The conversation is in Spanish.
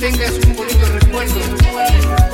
tengas un bonito recuerdo.